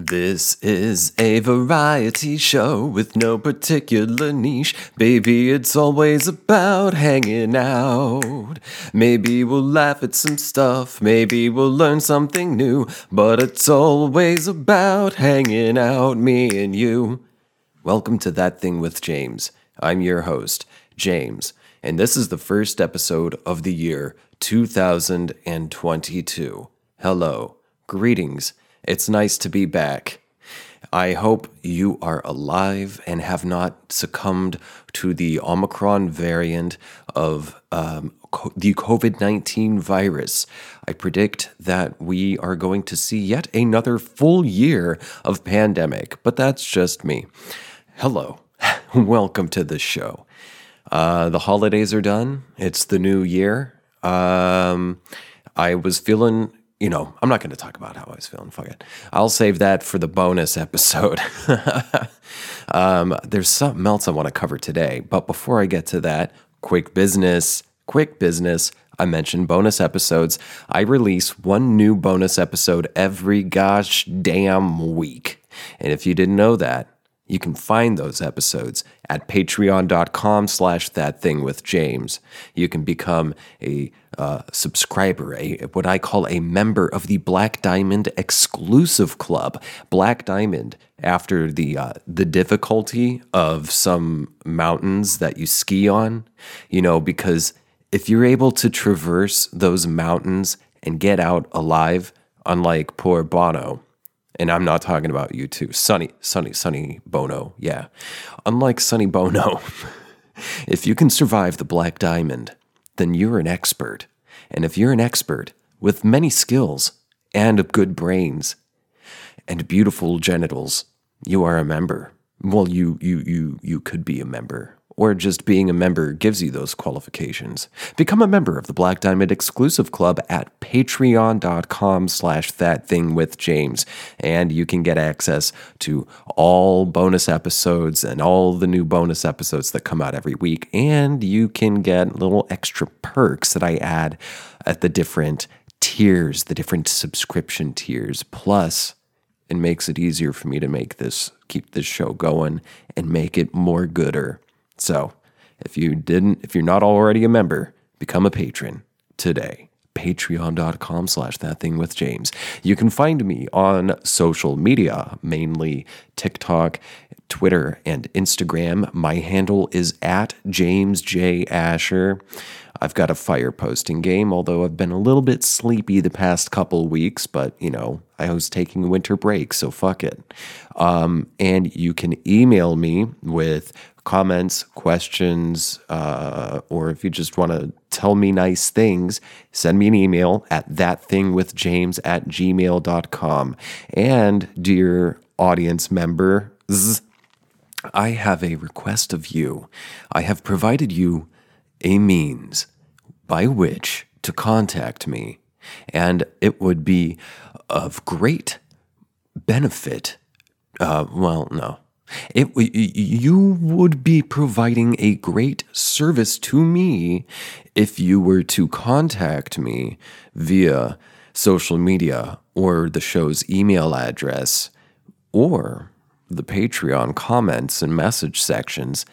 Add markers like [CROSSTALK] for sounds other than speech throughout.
This is a variety show with no particular niche. Baby, it's always about hanging out. Maybe we'll laugh at some stuff, maybe we'll learn something new, but it's always about hanging out, me and you. Welcome to That Thing with James. I'm your host, James, and this is the first episode of the year 2022. Hello, greetings it's nice to be back. I hope you are alive and have not succumbed to the Omicron variant of um, co- the COVID 19 virus. I predict that we are going to see yet another full year of pandemic, but that's just me. Hello, [LAUGHS] welcome to the show. Uh, the holidays are done, it's the new year. Um, I was feeling you know, I'm not going to talk about how I was feeling. Fuck it. I'll save that for the bonus episode. [LAUGHS] um, there's something else I want to cover today. But before I get to that, quick business, quick business. I mentioned bonus episodes. I release one new bonus episode every gosh damn week. And if you didn't know that, you can find those episodes at patreon.com slash that thing with James. You can become a uh, subscriber, a what I call a member of the Black Diamond exclusive club. Black Diamond, after the uh, the difficulty of some mountains that you ski on, you know, because if you're able to traverse those mountains and get out alive, unlike poor Bono, and I'm not talking about U2. Sonny, Sonny, Sonny Bono. Yeah. Unlike Sonny Bono, [LAUGHS] if you can survive the black diamond, then you're an expert. And if you're an expert with many skills and good brains and beautiful genitals, you are a member. Well, you you you you could be a member or just being a member gives you those qualifications. Become a member of the Black Diamond exclusive club at patreon.com slash that thing with James. And you can get access to all bonus episodes and all the new bonus episodes that come out every week. And you can get little extra perks that I add at the different tiers, the different subscription tiers. Plus, it makes it easier for me to make this, keep this show going and make it more gooder. So if you didn't, if you're not already a member, become a patron today. Patreon.com slash that thing with James. You can find me on social media, mainly TikTok, Twitter, and Instagram. My handle is at James J. Asher. I've got a fire posting game, although I've been a little bit sleepy the past couple weeks, but you know, I was taking a winter break, so fuck it. Um, and you can email me with comments, questions, uh, or if you just want to tell me nice things, send me an email at thatthingwithjames at gmail.com. And dear audience members, I have a request of you. I have provided you a means by which to contact me, and it would be of great benefit. Uh, well, no, it, you would be providing a great service to me if you were to contact me via social media or the show's email address or the Patreon comments and message sections.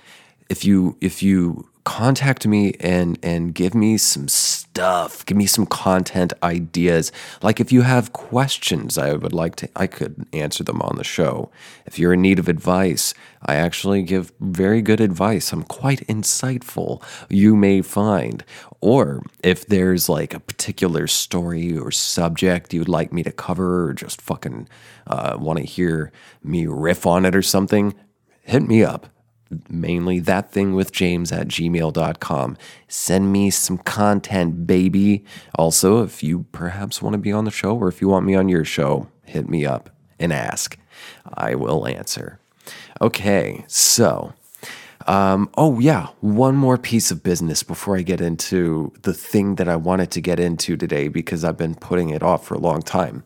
If you if you contact me and and give me some stuff. Give me some content ideas. Like if you have questions i would like to i could answer them on the show. If you're in need of advice i actually give very good advice. I'm quite insightful you may find. Or if there's like a particular story or subject you'd like me to cover or just fucking uh, want to hear me riff on it or something hit me up mainly that thing with james at gmail.com send me some content baby. Also if you perhaps want to be on the show or if you want me on your show hit me up and ask. I will answer. Okay so um, oh yeah one more piece of business before i get into the thing that i wanted to get into today because i've been putting it off for a long time.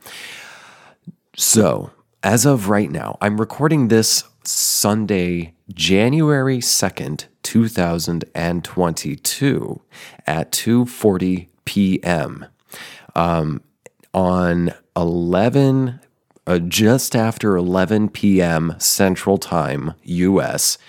So as of right now i'm recording this Sunday, January 2nd, 2022 at 2:40 p.m. Um, on 11 uh, just after 11 p.m. Central Time, US,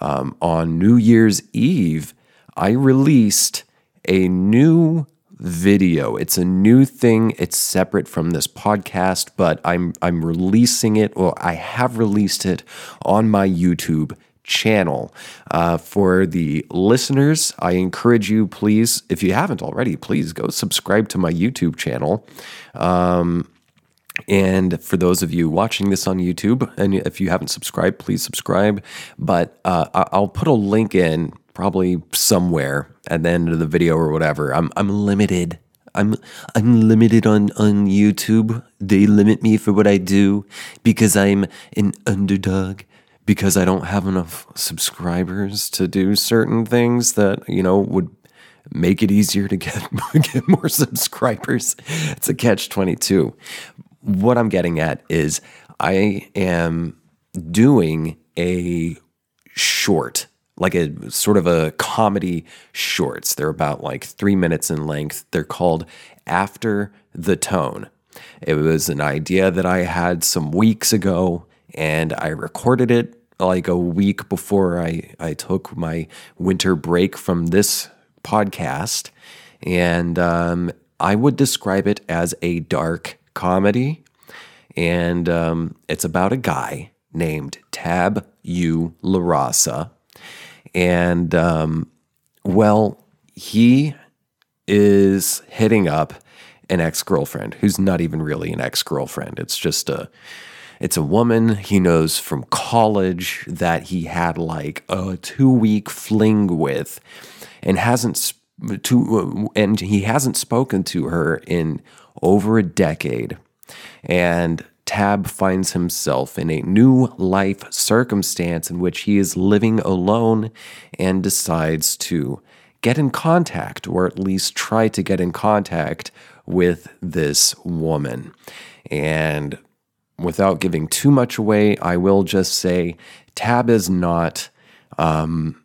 um, on New Year's Eve, I released a new video. It's a new thing. It's separate from this podcast, but I'm I'm releasing it, or I have released it on my YouTube channel. Uh, for the listeners, I encourage you, please, if you haven't already, please go subscribe to my YouTube channel. Um, and for those of you watching this on YouTube, and if you haven't subscribed, please subscribe. But uh, I'll put a link in probably somewhere at the end of the video or whatever. I'm I'm limited. I'm I'm limited on on YouTube. They limit me for what I do because I'm an underdog because I don't have enough subscribers to do certain things that, you know, would make it easier to get [LAUGHS] get more subscribers. It's a catch 22. What I'm getting at is I am doing a short like a sort of a comedy shorts. They're about like three minutes in length. They're called After the Tone. It was an idea that I had some weeks ago, and I recorded it like a week before I, I took my winter break from this podcast. And um, I would describe it as a dark comedy. And um, it's about a guy named Tab U. LaRasa and, um, well, he is hitting up an ex girlfriend who's not even really an ex girlfriend. It's just a. It's a woman he knows from college that he had like a two week fling with and hasn't to and he hasn't spoken to her in over a decade. And Tab finds himself in a new life circumstance in which he is living alone and decides to get in contact, or at least try to get in contact with this woman. And without giving too much away, I will just say Tab is not um,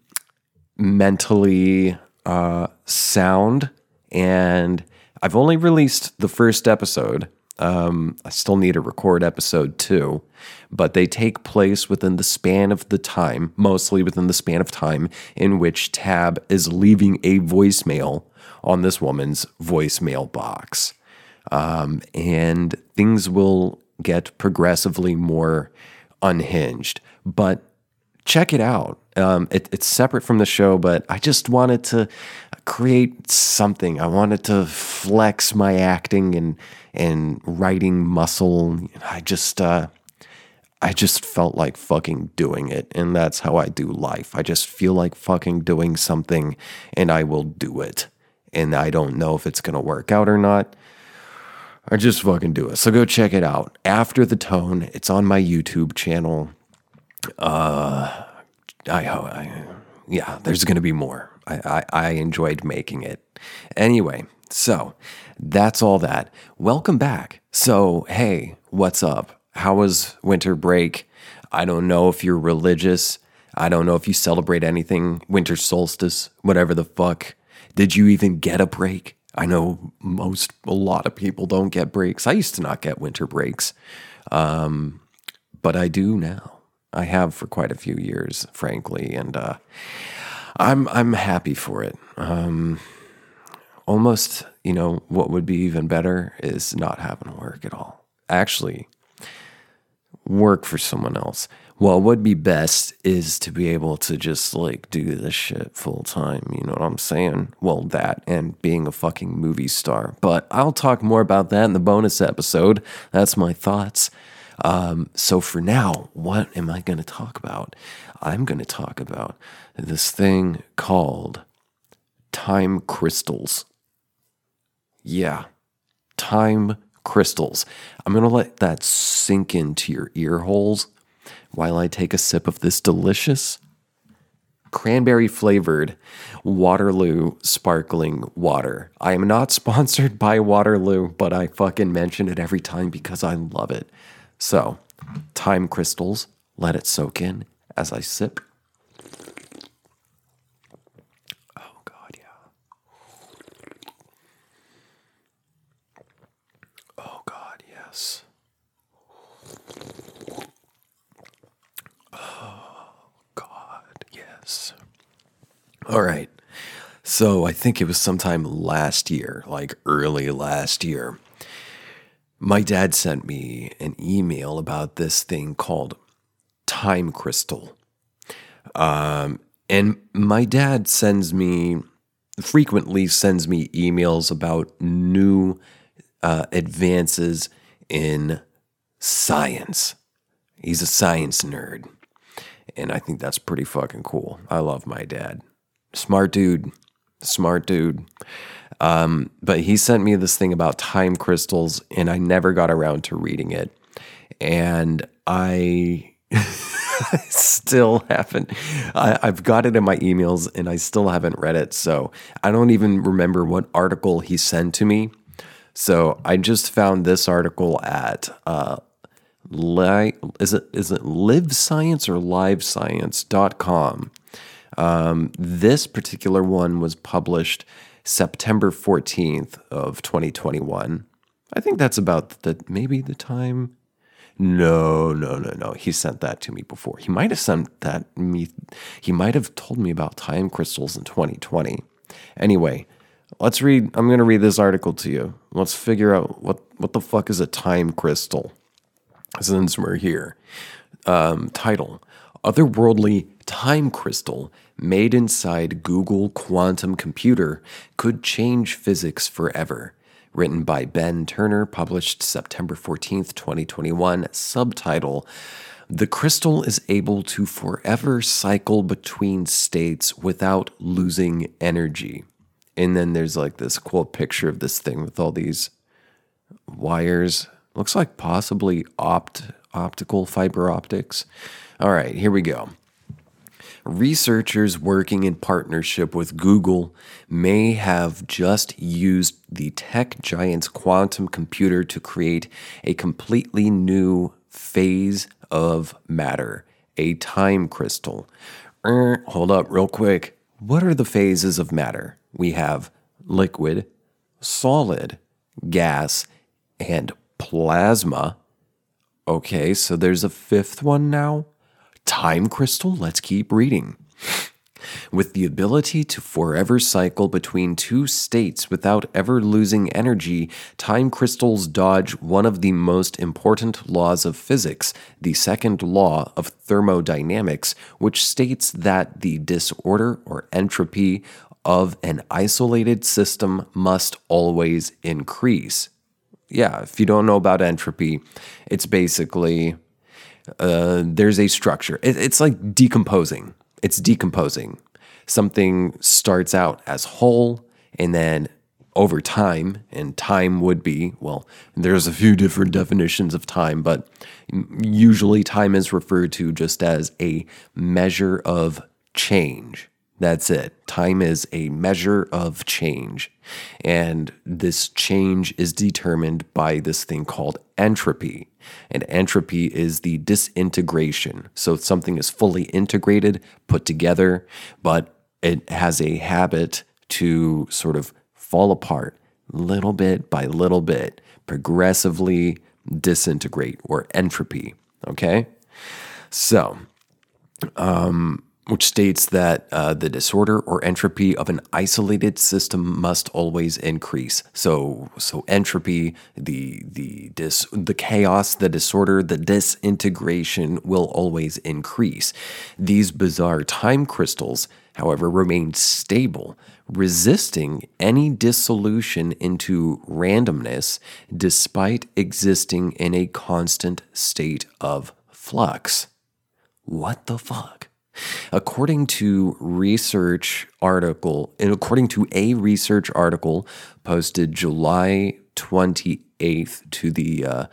mentally uh, sound. And I've only released the first episode. Um, I still need to record episode two, but they take place within the span of the time, mostly within the span of time in which Tab is leaving a voicemail on this woman's voicemail box. Um, and things will get progressively more unhinged. But check it out. Um, it, it's separate from the show, but I just wanted to create something. I wanted to flex my acting and and writing muscle. I just uh, I just felt like fucking doing it, and that's how I do life. I just feel like fucking doing something, and I will do it. And I don't know if it's gonna work out or not. I just fucking do it. So go check it out. After the tone, it's on my YouTube channel. Uh, I, I yeah, there's gonna be more. I, I, I enjoyed making it. Anyway, so that's all that. Welcome back. So, hey, what's up? How was winter break? I don't know if you're religious. I don't know if you celebrate anything, winter solstice, whatever the fuck. Did you even get a break? I know most, a lot of people don't get breaks. I used to not get winter breaks, um, but I do now. I have for quite a few years, frankly, and uh, I'm I'm happy for it. Um, almost, you know, what would be even better is not having to work at all. Actually, work for someone else. What would be best is to be able to just like do this shit full time. You know what I'm saying? Well, that and being a fucking movie star. But I'll talk more about that in the bonus episode. That's my thoughts. Um, so for now, what am I going to talk about? I'm going to talk about this thing called time crystals. Yeah, time crystals. I'm going to let that sink into your ear holes while I take a sip of this delicious cranberry flavored Waterloo sparkling water. I am not [LAUGHS] sponsored by Waterloo, but I fucking mention it every time because I love it. So, time crystals, let it soak in as I sip. All right. So I think it was sometime last year, like early last year. My dad sent me an email about this thing called Time Crystal. Um, and my dad sends me, frequently sends me emails about new uh, advances in science. He's a science nerd. And I think that's pretty fucking cool. I love my dad. Smart dude. Smart dude. Um, but he sent me this thing about time crystals, and I never got around to reading it. And I. [LAUGHS] Still haven't. I, have got it in my emails and I still haven't read it. So I don't even remember what article he sent to me. So I just found this article at uh, li- is it is it live science or livescience.com. Um, this particular one was published September 14th of 2021. I think that's about the maybe the time no, no, no, no. He sent that to me before. He might have sent that me. He might have told me about time crystals in 2020. Anyway, let's read. I'm going to read this article to you. Let's figure out what what the fuck is a time crystal. Since we're here, um, title: Otherworldly time crystal made inside Google quantum computer could change physics forever written by Ben Turner, published September 14th, 2021. Subtitle The crystal is able to forever cycle between states without losing energy. And then there's like this cool picture of this thing with all these wires. Looks like possibly opt optical fiber optics. All right, here we go. Researchers working in partnership with Google may have just used the tech giant's quantum computer to create a completely new phase of matter, a time crystal. Er, hold up, real quick. What are the phases of matter? We have liquid, solid, gas, and plasma. Okay, so there's a fifth one now. Time crystal, let's keep reading. With the ability to forever cycle between two states without ever losing energy, time crystals dodge one of the most important laws of physics, the second law of thermodynamics, which states that the disorder or entropy of an isolated system must always increase. Yeah, if you don't know about entropy, it's basically uh, there's a structure. It, it's like decomposing. It's decomposing. Something starts out as whole, and then over time, and time would be, well, there's a few different [LAUGHS] definitions of time, but usually time is referred to just as a measure of change. That's it. Time is a measure of change. And this change is determined by this thing called entropy. And entropy is the disintegration. So something is fully integrated, put together, but it has a habit to sort of fall apart little bit by little bit, progressively disintegrate or entropy. Okay? So, um, which states that uh, the disorder or entropy of an isolated system must always increase. So, so entropy, the the dis, the chaos, the disorder, the disintegration will always increase. These bizarre time crystals, however, remain stable, resisting any dissolution into randomness, despite existing in a constant state of flux. What the fuck? According to research article, and according to a research article posted July 28th to the uh,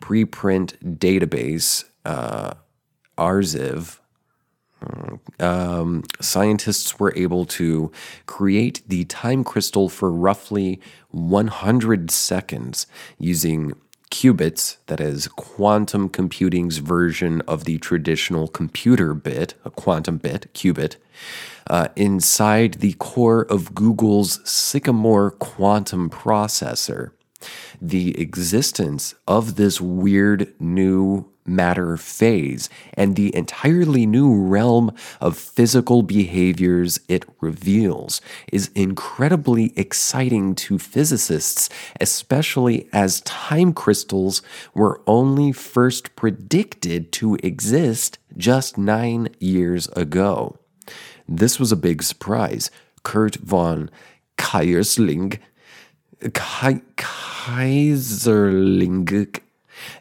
preprint database uh, ARXIV, um, scientists were able to create the time crystal for roughly 100 seconds using qubits, that is, quantum computing's version of the traditional computer bit, a quantum bit, qubit, uh, inside the core of Google's Sycamore quantum processor. The existence of this weird new matter phase and the entirely new realm of physical behaviors it reveals is incredibly exciting to physicists, especially as time crystals were only first predicted to exist just nine years ago. This was a big surprise. Curt von Kiersling, Kaiserling,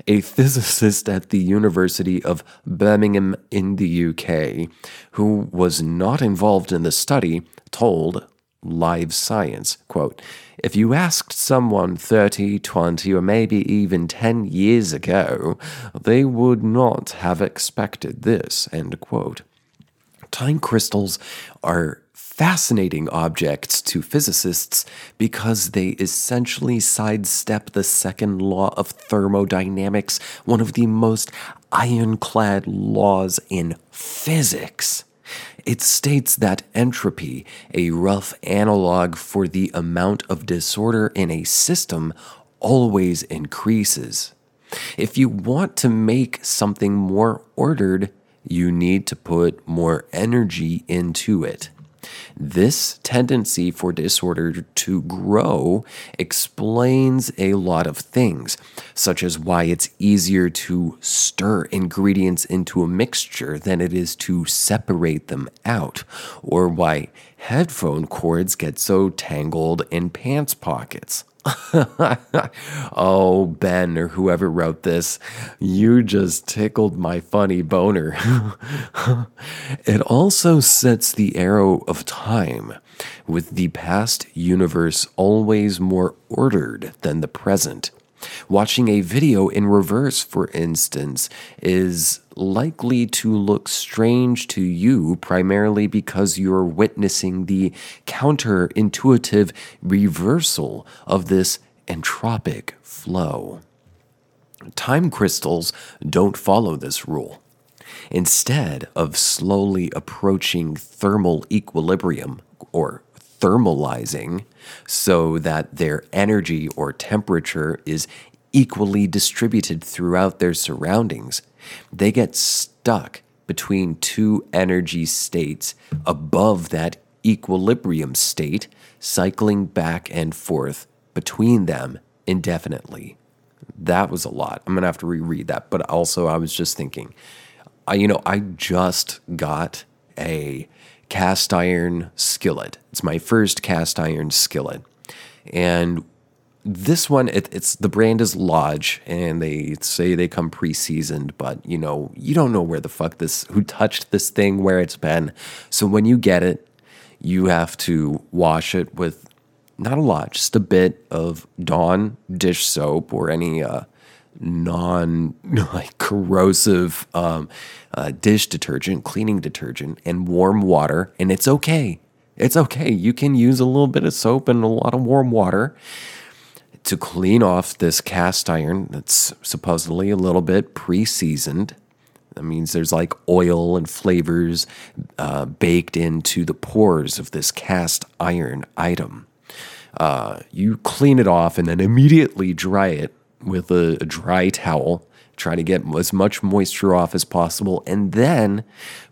a physicist at the University of Birmingham in the UK, who was not involved in the study, told Live Science, quote, if you asked someone 30, 20, or maybe even 10 years ago, they would not have expected this, end quote. Time crystals are fascinating objects to physicists because they essentially sidestep the second law of thermodynamics, one of the most ironclad laws in physics. It states that entropy, a rough analog for the amount of disorder in a system, always increases. If you want to make something more ordered, you need to put more energy into it. This tendency for disorder to grow explains a lot of things, such as why it's easier to stir ingredients into a mixture than it is to separate them out, or why headphone cords get so tangled in pants pockets. [LAUGHS] oh, Ben, or whoever wrote this, you just tickled my funny boner. [LAUGHS] it also sets the arrow of time, with the past universe always more ordered than the present. Watching a video in reverse, for instance, is likely to look strange to you primarily because you're witnessing the counterintuitive reversal of this entropic flow. Time crystals don't follow this rule. Instead of slowly approaching thermal equilibrium or thermalizing so that their energy or temperature is equally distributed throughout their surroundings. They get stuck between two energy states above that equilibrium state, cycling back and forth between them indefinitely. That was a lot. I'm going to have to reread that. But also, I was just thinking, I, you know, I just got a cast iron skillet. It's my first cast iron skillet. And this one, it, it's the brand is Lodge, and they say they come pre-seasoned, but you know you don't know where the fuck this who touched this thing, where it's been. So when you get it, you have to wash it with not a lot, just a bit of Dawn dish soap or any uh, non [LAUGHS] like corrosive um, uh, dish detergent, cleaning detergent, and warm water, and it's okay. It's okay. You can use a little bit of soap and a lot of warm water to clean off this cast iron that's supposedly a little bit pre seasoned. That means there's like oil and flavors uh, baked into the pores of this cast iron item. Uh, you clean it off and then immediately dry it with a, a dry towel. Try to get as much moisture off as possible, and then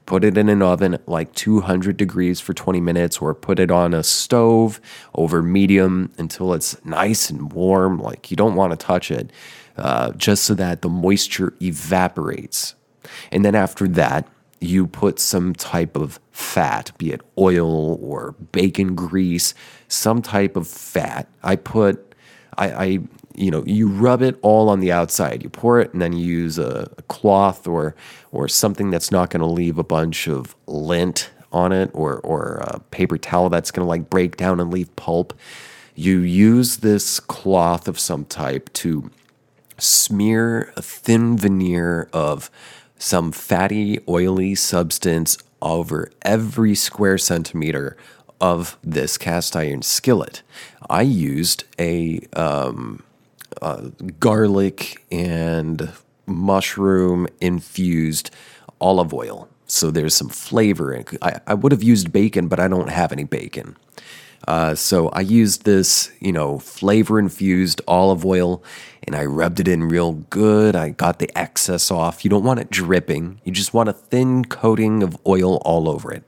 put it in an oven like 200 degrees for 20 minutes or put it on a stove over medium until it's nice and warm like you don't want to touch it uh, just so that the moisture evaporates and then after that you put some type of fat be it oil or bacon grease some type of fat i put I, I you know you rub it all on the outside you pour it and then you use a, a cloth or or something that's not going to leave a bunch of lint on it or or a paper towel that's going to like break down and leave pulp you use this cloth of some type to smear a thin veneer of some fatty oily substance over every square centimeter of this cast iron skillet. I used a um, uh, garlic and mushroom infused olive oil. So there's some flavor. I, I would have used bacon, but I don't have any bacon. Uh, so I used this, you know, flavor infused olive oil and I rubbed it in real good. I got the excess off. You don't want it dripping, you just want a thin coating of oil all over it.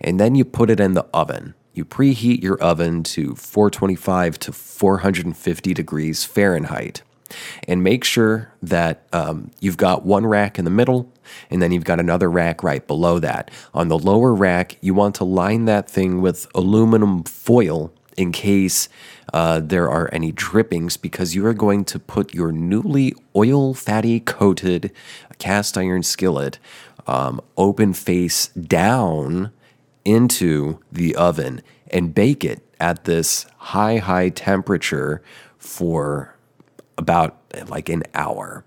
And then you put it in the oven. You preheat your oven to 425 to 450 degrees Fahrenheit. And make sure that um, you've got one rack in the middle and then you've got another rack right below that. On the lower rack, you want to line that thing with aluminum foil in case uh, there are any drippings because you are going to put your newly oil fatty coated cast iron skillet um, open face down into the oven and bake it at this high, high temperature for about like an hour.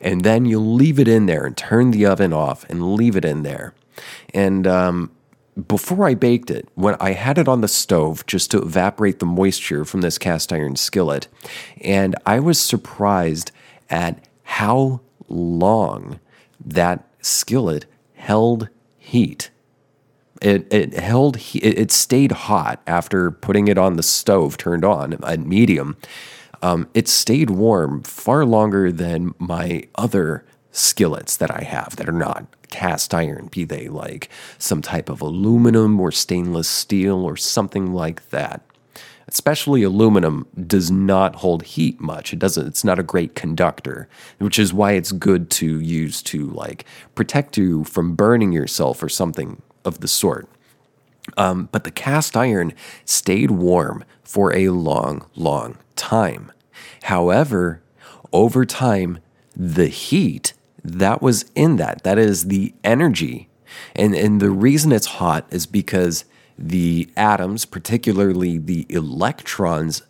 And then you'll leave it in there and turn the oven off and leave it in there. And um, before I baked it, when I had it on the stove just to evaporate the moisture from this cast iron skillet, and I was surprised at how long that skillet held heat. It, it held it stayed hot after putting it on the stove turned on at medium. Um, it stayed warm far longer than my other skillets that I have that are not cast iron, be they like some type of aluminum or stainless steel or something like that. Especially aluminum does not hold heat much. It doesn't it's not a great conductor, which is why it's good to use to like protect you from burning yourself or something of the sort. Um, but the cast iron stayed warm for a long, long time. However, over time, the heat that was in that, that is the energy. And, and the reason it's hot is because the atoms, particularly the electrons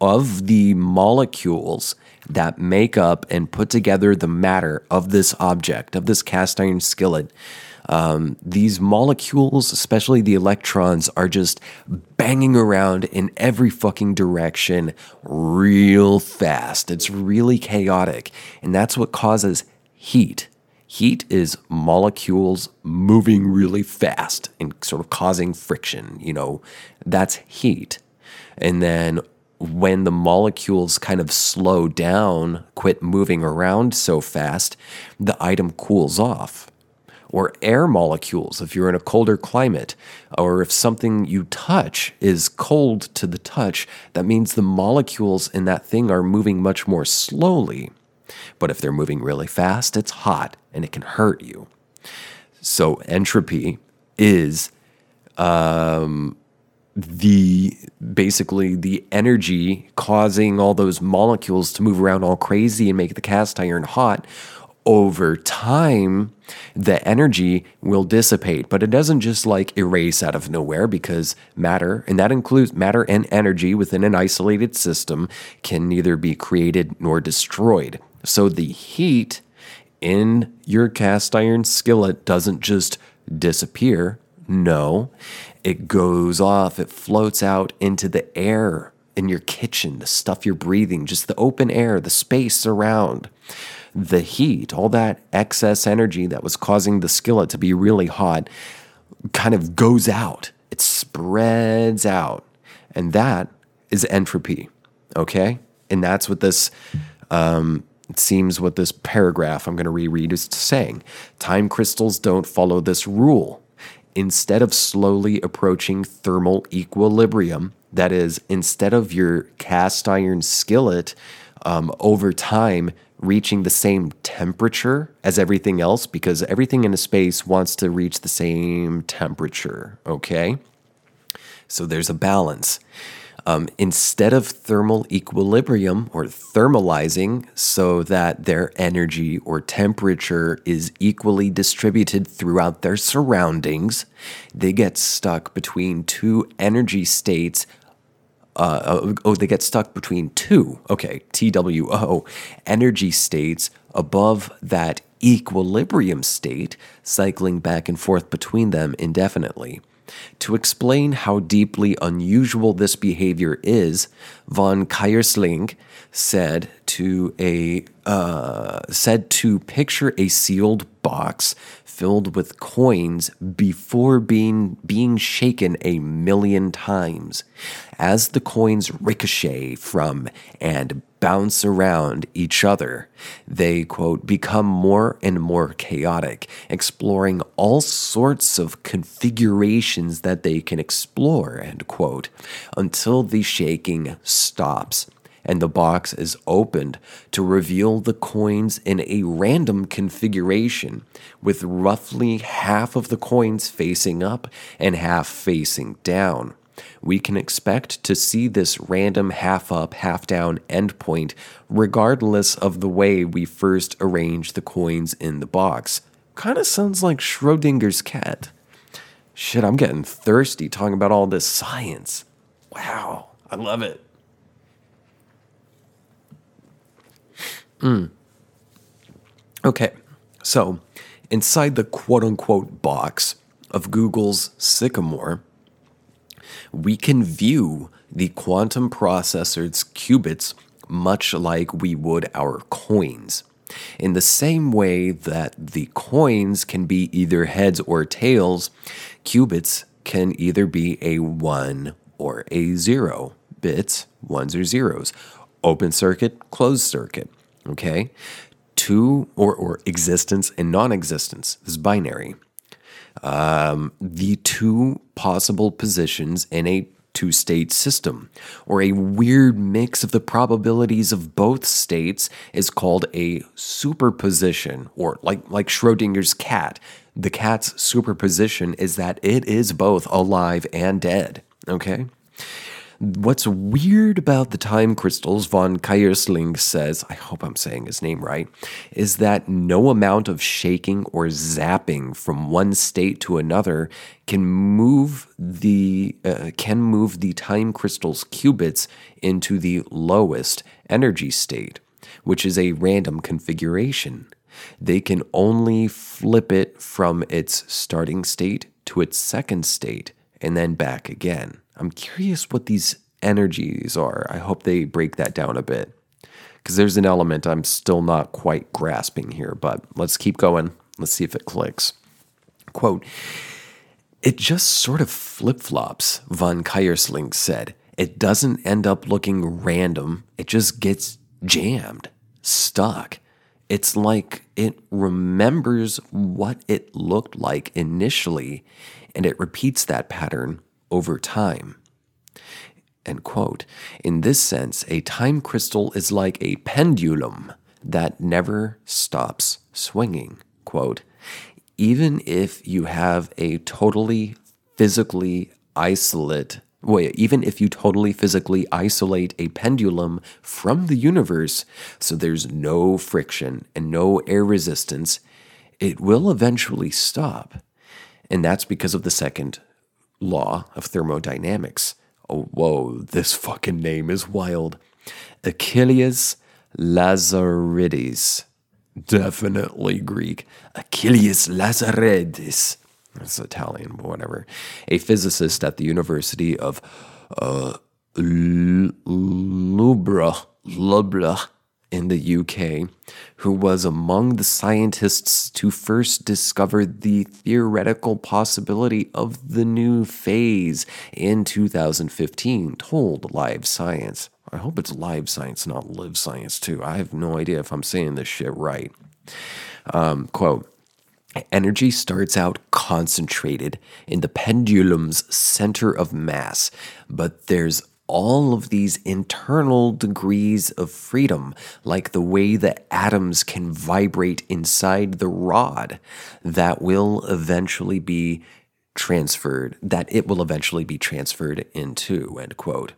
of the molecules that make up and put together the matter of this object, of this cast iron skillet, um, these molecules, especially the electrons, are just banging around in every fucking direction real fast. It's really chaotic. And that's what causes heat. Heat is molecules moving really fast and sort of causing friction. You know, that's heat. And then when the molecules kind of slow down, quit moving around so fast, the item cools off or air molecules if you're in a colder climate, or if something you touch is cold to the touch, that means the molecules in that thing are moving much more slowly. But if they're moving really fast, it's hot and it can hurt you. So entropy is um, the basically the energy causing all those molecules to move around all crazy and make the cast iron hot over time, the energy will dissipate, but it doesn't just like erase out of nowhere because matter, and that includes matter and energy within an isolated system, can neither be created nor destroyed. So the heat in your cast iron skillet doesn't just disappear. No, it goes off, it floats out into the air in your kitchen, the stuff you're breathing, just the open air, the space around the heat, all that excess energy that was causing the skillet to be really hot, kind of goes out. It spreads out. And that is entropy. Okay? And that's what this, um, it seems what this paragraph I'm going to reread is saying. Time crystals don't follow this rule. Instead of slowly approaching thermal equilibrium, that is, instead of your cast iron skillet um, over time reaching the same temperature as everything else because everything in a space wants to reach the same temperature, okay? So there's a balance. Um, instead of thermal equilibrium or thermalizing so that their energy or temperature is equally distributed throughout their surroundings, they get stuck between two energy states uh, oh, they get stuck between two, okay, TWO, energy states above that equilibrium state, cycling back and forth between them indefinitely. To explain how deeply unusual this behavior is, von Keyserlingk said to a uh, said to picture a sealed box filled with coins before being being shaken a million times. As the coins ricochet from and bounce around each other, they quote become more and more chaotic, exploring all sorts of configurations that they can explore, end quote, until the shaking stops and the box is opened to reveal the coins in a random configuration, with roughly half of the coins facing up and half facing down. We can expect to see this random half up, half down endpoint regardless of the way we first arrange the coins in the box. Kind of sounds like Schrodinger's cat. Shit, I'm getting thirsty talking about all this science. Wow, I love it. Mm. Okay, so inside the quote unquote box of Google's Sycamore, we can view the quantum processor's qubits much like we would our coins. In the same way that the coins can be either heads or tails, qubits can either be a 1 or a 0, bits, ones or zeros, open circuit, closed circuit okay? Two or, or existence and non existence is binary. Um, the two possible positions in a two state system, or a weird mix of the probabilities of both states, is called a superposition, or like, like Schrodinger's cat. The cat's superposition is that it is both alive and dead, okay? What's weird about the time crystals, von Kiersling says, I hope I'm saying his name right, is that no amount of shaking or zapping from one state to another can move the uh, can move the time crystal's qubits into the lowest energy state, which is a random configuration. They can only flip it from its starting state to its second state and then back again. I'm curious what these energies are. I hope they break that down a bit because there's an element I'm still not quite grasping here, but let's keep going. Let's see if it clicks. Quote, it just sort of flip flops, von Kiersling said. It doesn't end up looking random, it just gets jammed, stuck. It's like it remembers what it looked like initially and it repeats that pattern over time. In this sense, a time crystal is like a pendulum that never stops swinging. Quote, even if you have a totally physically isolate wait, even if you totally physically isolate a pendulum from the universe so there's no friction and no air resistance, it will eventually stop. And that's because of the second law of thermodynamics. Oh, whoa, this fucking name is wild. Achilles Lazarides. Definitely Greek. Achilles Lazarides. That's Italian, whatever. A physicist at the University of uh, Lubra, Lubra in the UK, who was among the scientists to first discover the theoretical possibility of the new phase in 2015, told Live Science. I hope it's Live Science, not Live Science, too. I have no idea if I'm saying this shit right. Um, quote, Energy starts out concentrated in the pendulum's center of mass, but there's all of these internal degrees of freedom, like the way that atoms can vibrate inside the rod, that will eventually be transferred, that it will eventually be transferred into, end quote.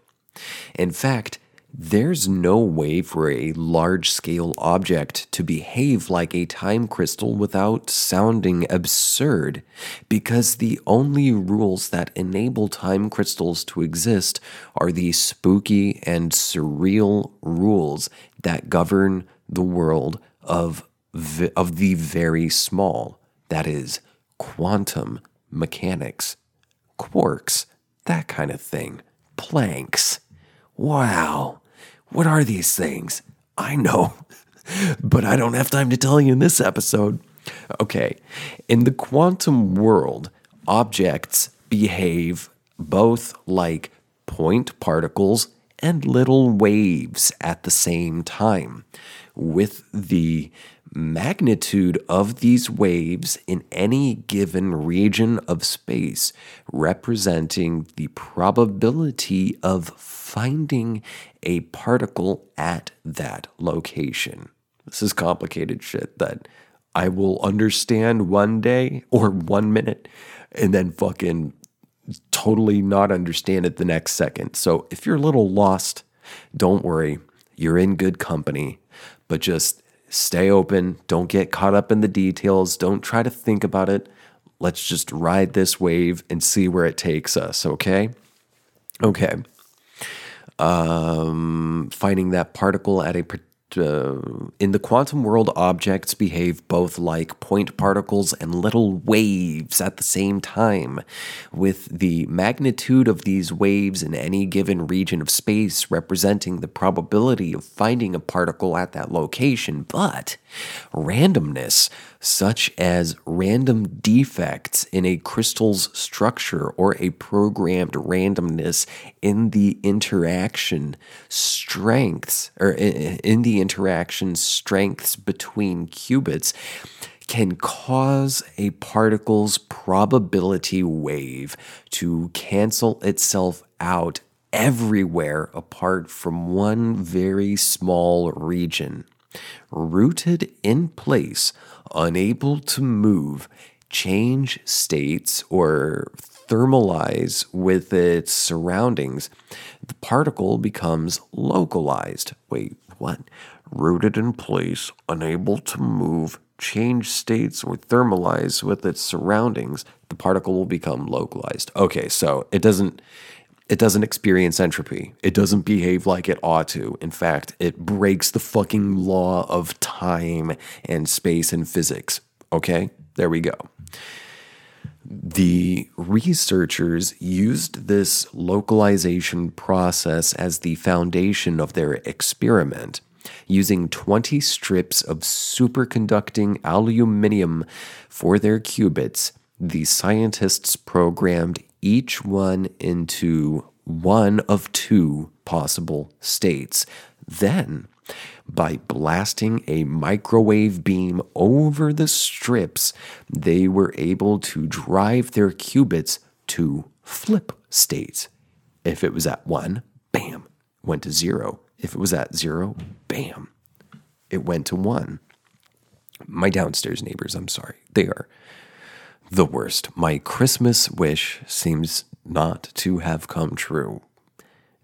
In fact, there's no way for a large scale object to behave like a time crystal without sounding absurd, because the only rules that enable time crystals to exist are the spooky and surreal rules that govern the world of, of the very small, that is, quantum mechanics, quarks, that kind of thing, Plancks. Wow, what are these things? I know, [LAUGHS] but I don't have time to tell you in this episode. Okay, in the quantum world, objects behave both like point particles and little waves at the same time, with the magnitude of these waves in any given region of space representing the probability of finding a particle at that location. This is complicated shit that I will understand one day or one minute and then fucking totally not understand it the next second. So if you're a little lost, don't worry. You're in good company, but just stay open. Don't get caught up in the details. Don't try to think about it. Let's just ride this wave and see where it takes us, okay? Okay. Um, finding that particle at a uh, in the quantum world, objects behave both like point particles and little waves at the same time, with the magnitude of these waves in any given region of space representing the probability of finding a particle at that location. But randomness such as random defects in a crystal's structure or a programmed randomness in the interaction strengths or in the interaction strengths between qubits can cause a particle's probability wave to cancel itself out everywhere apart from one very small region. Rooted in place unable to move, change states, or thermalize with its surroundings, the particle becomes localized. Wait, what? Rooted in place, unable to move, change states, or thermalize with its surroundings, the particle will become localized. Okay, so it doesn't it doesn't experience entropy. It doesn't behave like it ought to. In fact, it breaks the fucking law of time and space and physics. Okay? There we go. The researchers used this localization process as the foundation of their experiment. Using 20 strips of superconducting aluminium for their qubits, the scientists programmed each one into one of two possible states. Then, by blasting a microwave beam over the strips, they were able to drive their qubits to flip states. If it was at one, bam, went to zero. If it was at zero, bam, it went to one. My downstairs neighbors, I'm sorry, they are the worst. My Christmas wish seems not to have come true.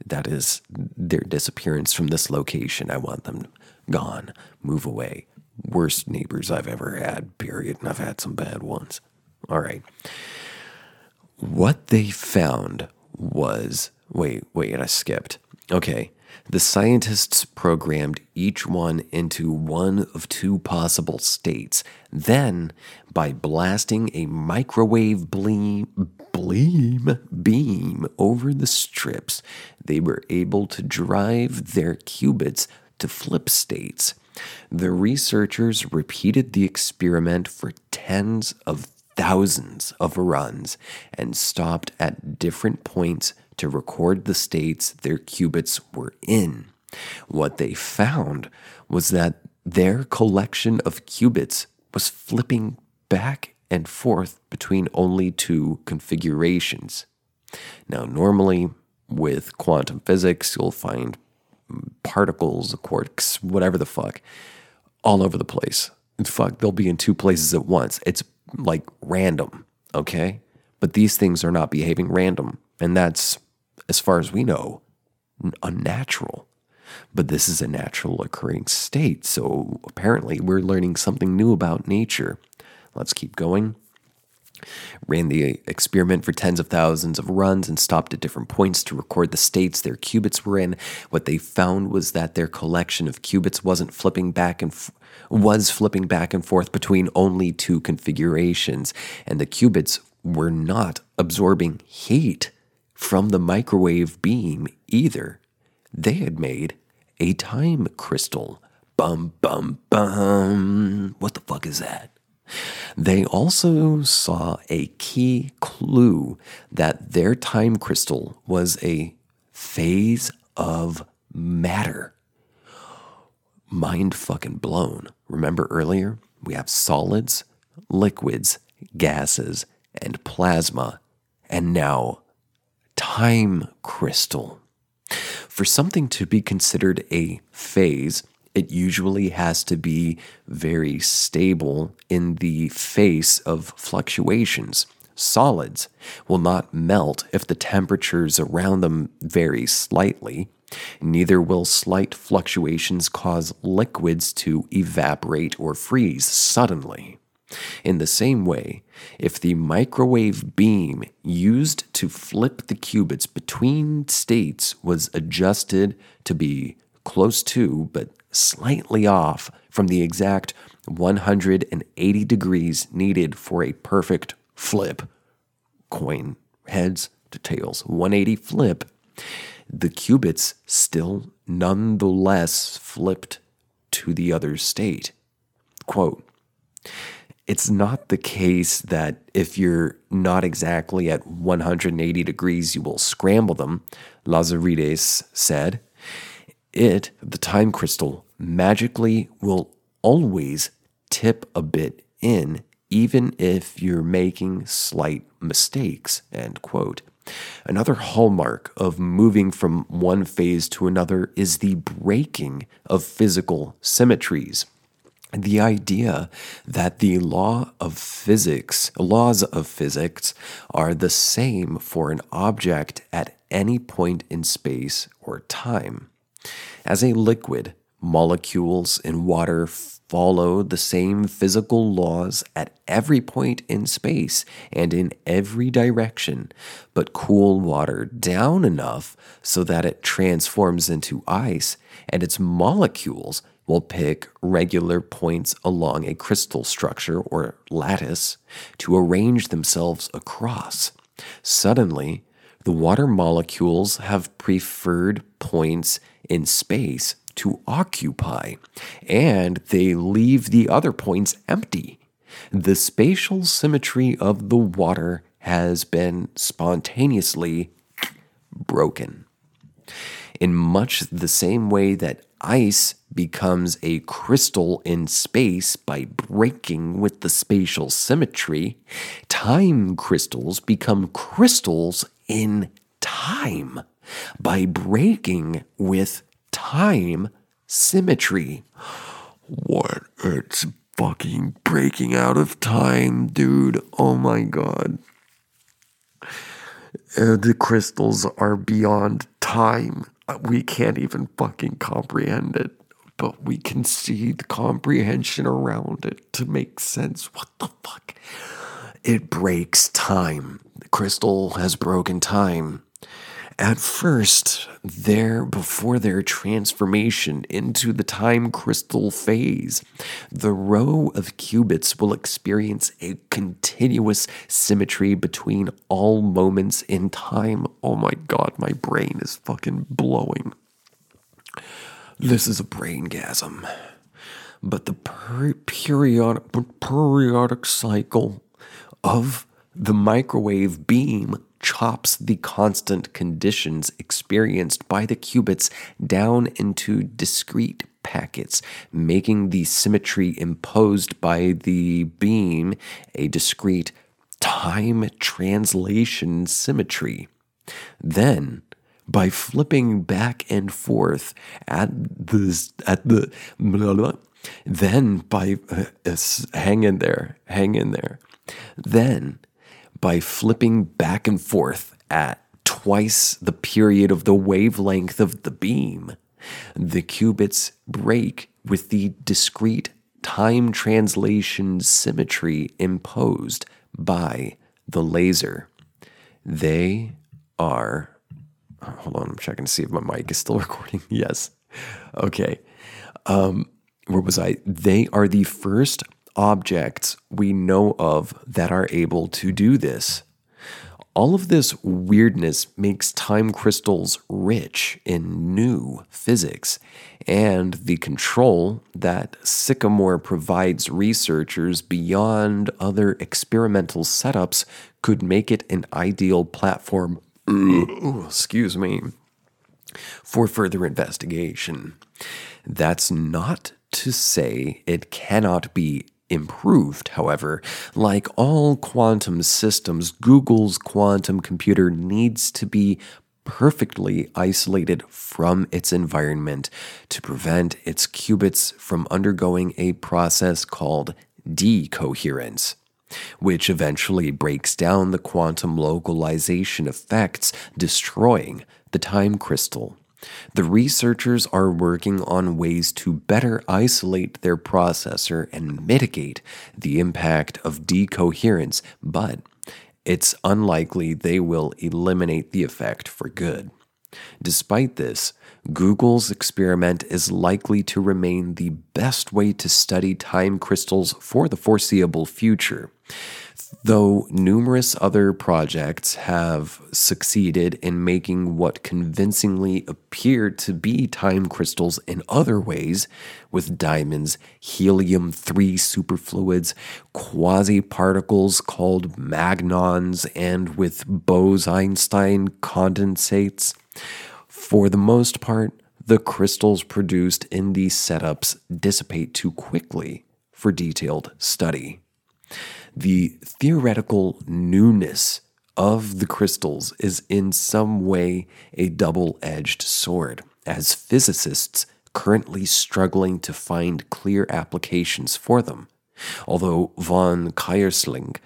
That is their disappearance from this location. I want them gone, move away. Worst neighbors I've ever had, period. And I've had some bad ones. All right. What they found was wait, wait, I skipped. Okay. The scientists programmed each one into one of two possible states. Then, by blasting a microwave beam, beam, beam over the strips, they were able to drive their qubits to flip states. The researchers repeated the experiment for tens of thousands of runs and stopped at different points to record the states their qubits were in. What they found was that their collection of qubits was flipping back and forth between only two configurations. Now, normally with quantum physics, you'll find particles, quarks, whatever the fuck, all over the place. Fuck, they'll be in two places at once. It's like random, okay? But these things are not behaving random. And that's as far as we know, unnatural. But this is a natural occurring state. So apparently, we're learning something new about nature. Let's keep going. Ran the experiment for tens of thousands of runs and stopped at different points to record the states their qubits were in. What they found was that their collection of qubits wasn't flipping back and f- was flipping back and forth between only two configurations, and the qubits were not absorbing heat from the microwave beam either. They had made a time crystal. Bum, bum, bum. What the fuck is that? They also saw a key clue that their time crystal was a phase of matter. Mind fucking blown. Remember earlier? We have solids, liquids, gases, and plasma, and now time crystal. For something to be considered a phase, it usually has to be very stable in the face of fluctuations. Solids will not melt if the temperatures around them vary slightly. Neither will slight fluctuations cause liquids to evaporate or freeze suddenly. In the same way, if the microwave beam used to flip the qubits between states was adjusted to be close to but slightly off from the exact 180 degrees needed for a perfect flip, coin heads to tails, 180 flip, the qubits still nonetheless flipped to the other state. Quote, it's not the case that if you're not exactly at 180 degrees, you will scramble them, Lazarides said. It, the time crystal, magically will always tip a bit in, even if you're making slight mistakes. End quote. Another hallmark of moving from one phase to another is the breaking of physical symmetries the idea that the law of physics, laws of physics are the same for an object at any point in space or time. As a liquid, molecules in water follow the same physical laws at every point in space and in every direction, but cool water down enough so that it transforms into ice and its molecules will pick regular points along a crystal structure or lattice to arrange themselves across. Suddenly, the water molecules have preferred points in space to occupy, and they leave the other points empty. The spatial symmetry of the water has been spontaneously broken. In much the same way that ice becomes a crystal in space by breaking with the spatial symmetry, time crystals become crystals in time by breaking with time symmetry. What? It's fucking breaking out of time, dude. Oh my god. Uh, the crystals are beyond time. Uh, we can't even fucking comprehend it, but we can see the comprehension around it to make sense. What the fuck? It breaks time. The crystal has broken time. At first, there before their transformation into the time crystal phase, the row of qubits will experience a continuous symmetry between all moments in time. Oh my god, my brain is fucking blowing. This is a brain gasm. But the per- periodic periodic cycle of the microwave beam chops the constant conditions experienced by the qubits down into discrete packets, making the symmetry imposed by the beam a discrete time translation symmetry. Then, by flipping back and forth at the at the blah, blah, then by uh, hang in there, hang in there. Then by flipping back and forth at twice the period of the wavelength of the beam. The qubits break with the discrete time translation symmetry imposed by the laser. They are. Hold on, I'm checking to see if my mic is still [LAUGHS] recording. yes. Okay. Um, where was I? They are the first objects we know of that are able to do this. All of this weirdness makes time crystals rich in new physics, and the control that Sycamore provides researchers beyond other experimental setups could make it an ideal platform. [CLEARS THROAT] excuse me. For further investigation. That's not to say it cannot be improved, however. Like all quantum systems, Google's quantum computer needs to be perfectly isolated from its environment to prevent its qubits from undergoing a process called decoherence, which eventually breaks down the quantum localization effects, destroying the time crystal. The researchers are working on ways to better isolate their processor and mitigate the impact of decoherence, but it's unlikely they will eliminate the effect for good. Despite this, Google's experiment is likely to remain the best way to study time crystals for the foreseeable future. Though numerous other projects have succeeded in making what convincingly appeared to be time crystals in other ways, with diamonds, helium 3 superfluids, quasi particles called magnons, and with Bose Einstein condensates, for the most part, the crystals produced in these setups dissipate too quickly for detailed study the theoretical newness of the crystals is in some way a double edged sword, as physicists currently struggling to find clear applications for them. Although von Keyserlingk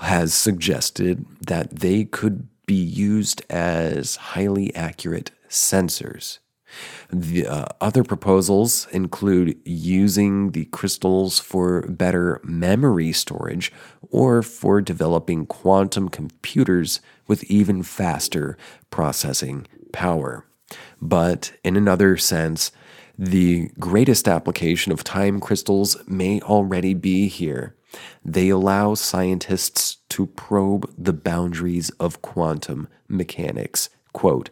has suggested that they could be used as highly accurate sensors. The uh, other proposals include using the crystals for better memory storage or for developing quantum computers with even faster processing power. But in another sense, the greatest application of time crystals may already be here. They allow scientists to probe the boundaries of quantum mechanics. Quote,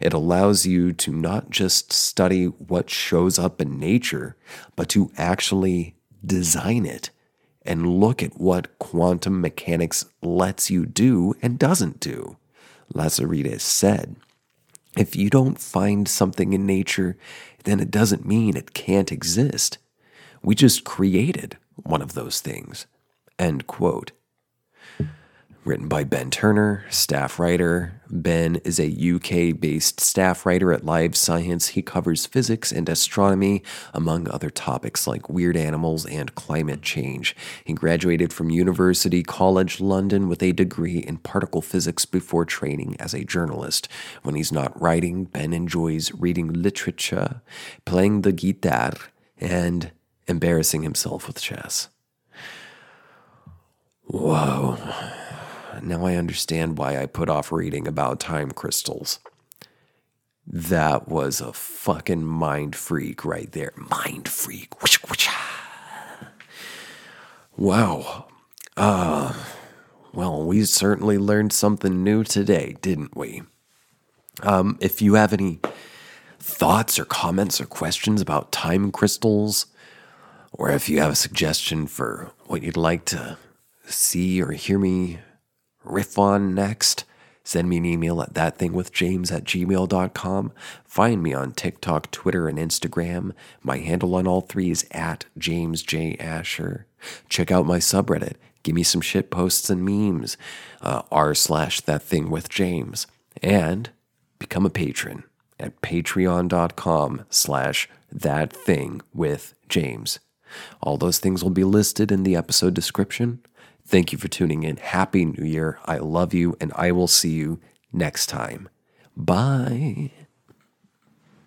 it allows you to not just study what shows up in nature, but to actually design it and look at what quantum mechanics lets you do and doesn't do. Lazarides said, If you don't find something in nature, then it doesn't mean it can't exist. We just created one of those things. End quote. Written by Ben Turner, staff writer. Ben is a UK based staff writer at Live Science. He covers physics and astronomy, among other topics like weird animals and climate change. He graduated from University College London with a degree in particle physics before training as a journalist. When he's not writing, Ben enjoys reading literature, playing the guitar, and embarrassing himself with chess. Whoa now I understand why I put off reading about time crystals. That was a fucking mind freak right there. Mind freak. Wow. Uh, well, we certainly learned something new today, didn't we? Um, if you have any thoughts or comments or questions about time crystals, or if you have a suggestion for what you'd like to see or hear me riff on next, send me an email at thatthingwithjames at gmail.com. Find me on TikTok, Twitter, and Instagram. My handle on all three is at James J. Asher. Check out my subreddit. Give me some shit posts and memes. Uh, r slash that thing with James. And become a patron at patreon.com slash that thing with James. All those things will be listed in the episode description. Thank you for tuning in. Happy New Year. I love you, and I will see you next time. Bye.